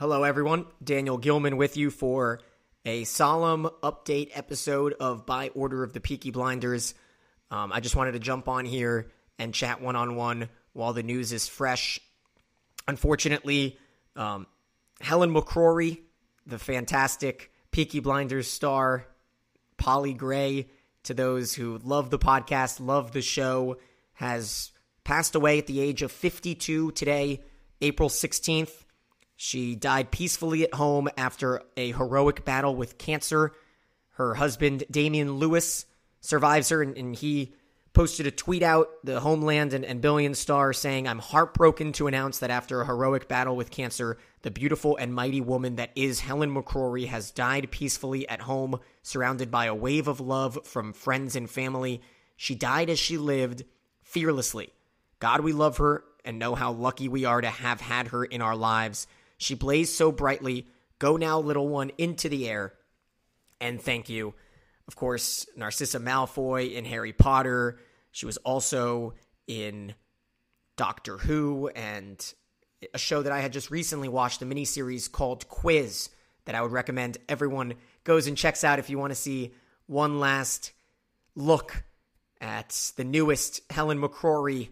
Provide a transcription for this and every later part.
Hello, everyone. Daniel Gilman with you for a solemn update episode of By Order of the Peaky Blinders. Um, I just wanted to jump on here and chat one on one while the news is fresh. Unfortunately, um, Helen McCrory, the fantastic Peaky Blinders star, Polly Gray, to those who love the podcast, love the show, has passed away at the age of 52 today, April 16th. She died peacefully at home after a heroic battle with cancer. Her husband, Damian Lewis, survives her, and, and he posted a tweet out, the Homeland and, and Billions Star, saying, I'm heartbroken to announce that after a heroic battle with cancer, the beautiful and mighty woman that is Helen McCrory has died peacefully at home, surrounded by a wave of love from friends and family. She died as she lived, fearlessly. God, we love her and know how lucky we are to have had her in our lives. She blazed so brightly. Go now, little one, into the air. And thank you of course, Narcissa Malfoy in Harry Potter. She was also in Doctor Who and a show that I had just recently watched, a miniseries called Quiz, that I would recommend everyone goes and checks out if you want to see one last look at the newest Helen McCrory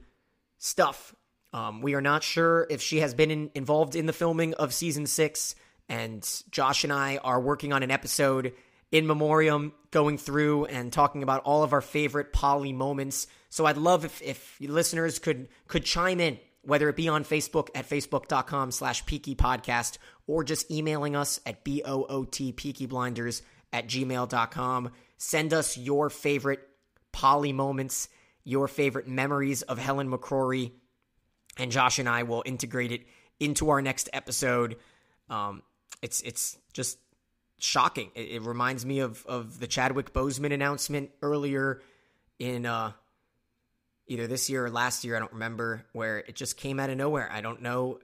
stuff. Um, we are not sure if she has been in, involved in the filming of season six, and Josh and I are working on an episode in memoriam going through and talking about all of our favorite Polly moments. So I'd love if, if listeners could could chime in, whether it be on Facebook at facebook.com slash peaky podcast or just emailing us at B-O-O-T peaky blinders at gmail.com. Send us your favorite Polly moments, your favorite memories of Helen McCrory, and Josh and I will integrate it into our next episode. Um, it's it's just shocking. It, it, reminds me of of the Chadwick Boseman announcement earlier in uh, either this year or last year. I don't remember where it just came out of nowhere. I don't know,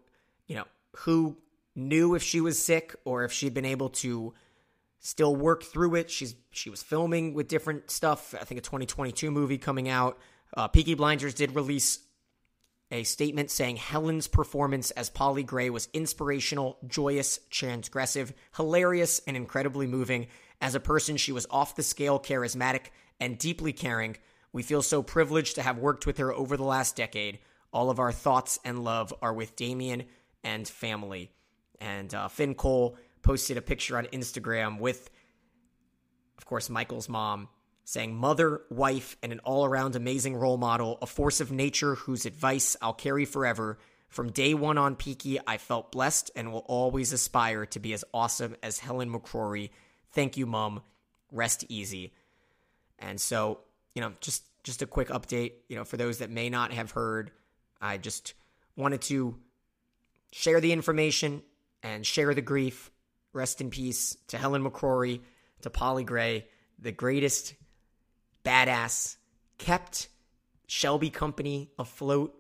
you know, who knew if she was sick or if she'd been able to still work through it. She's she was filming with different stuff. I think a 2022 movie coming out. Uh, Peaky Blinders did release a statement saying Helen's performance as Polly Gray was inspirational, joyous, transgressive, hilarious, and incredibly moving. As a person, she was off the scale, charismatic, and deeply caring. We feel so privileged to have worked with her over the last decade. All of our thoughts and love are with Damian and family. And uh, Finn Cole posted a picture on Instagram with, of course, Michael's mom saying, Mother, wife, and an all around amazing role model, a force of nature whose advice I'll carry forever. From day one on Peaky, I felt blessed and will always aspire to be as awesome as Helen McCrory. Thank you, Mom. Rest easy. And so, you know, just just a quick update, you know, for those that may not have heard, I just wanted to share the information and share the grief. Rest in peace to Helen McCrory, to Polly Gray, the greatest badass, kept Shelby Company afloat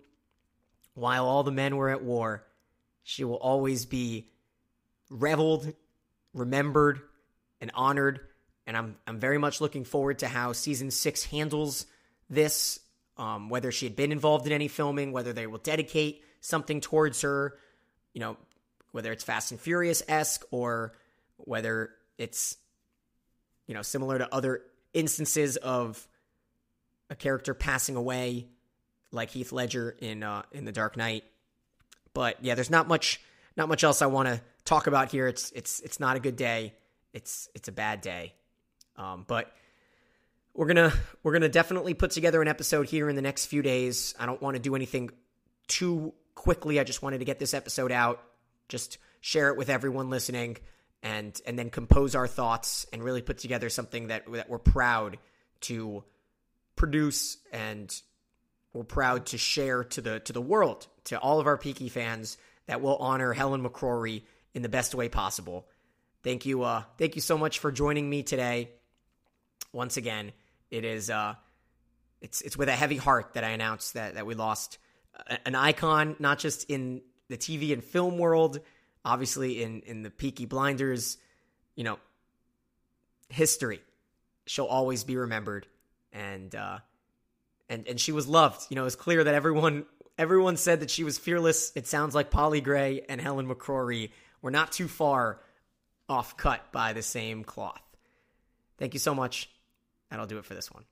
while all the men were at war. She will always be reveled, remembered, and honored. And I'm I'm very much looking forward to how season six handles this. Um, whether she had been involved in any filming, whether they will dedicate something towards her, you know, whether it's Fast and Furious esque or whether it's you know similar to other instances of a character passing away, like Heath Ledger in uh, in The Dark Knight. But yeah, there's not much not much else I want to talk about here. It's it's it's not a good day. It's it's a bad day. Um, but we're gonna we're gonna definitely put together an episode here in the next few days. I don't want to do anything too quickly. I just wanted to get this episode out, just share it with everyone listening and and then compose our thoughts and really put together something that that we're proud to produce and we're proud to share to the to the world, to all of our Peaky fans that will honor Helen McCrory in the best way possible. Thank you, uh, thank you so much for joining me today. Once again, it is uh, it's it's with a heavy heart that I announce that that we lost an icon, not just in the TV and film world, obviously in in the Peaky Blinders, you know, history. She'll always be remembered, and uh, and and she was loved. You know, it's clear that everyone everyone said that she was fearless. It sounds like Polly Gray and Helen McCrory were not too far off cut by the same cloth. Thank you so much. That'll do it for this one.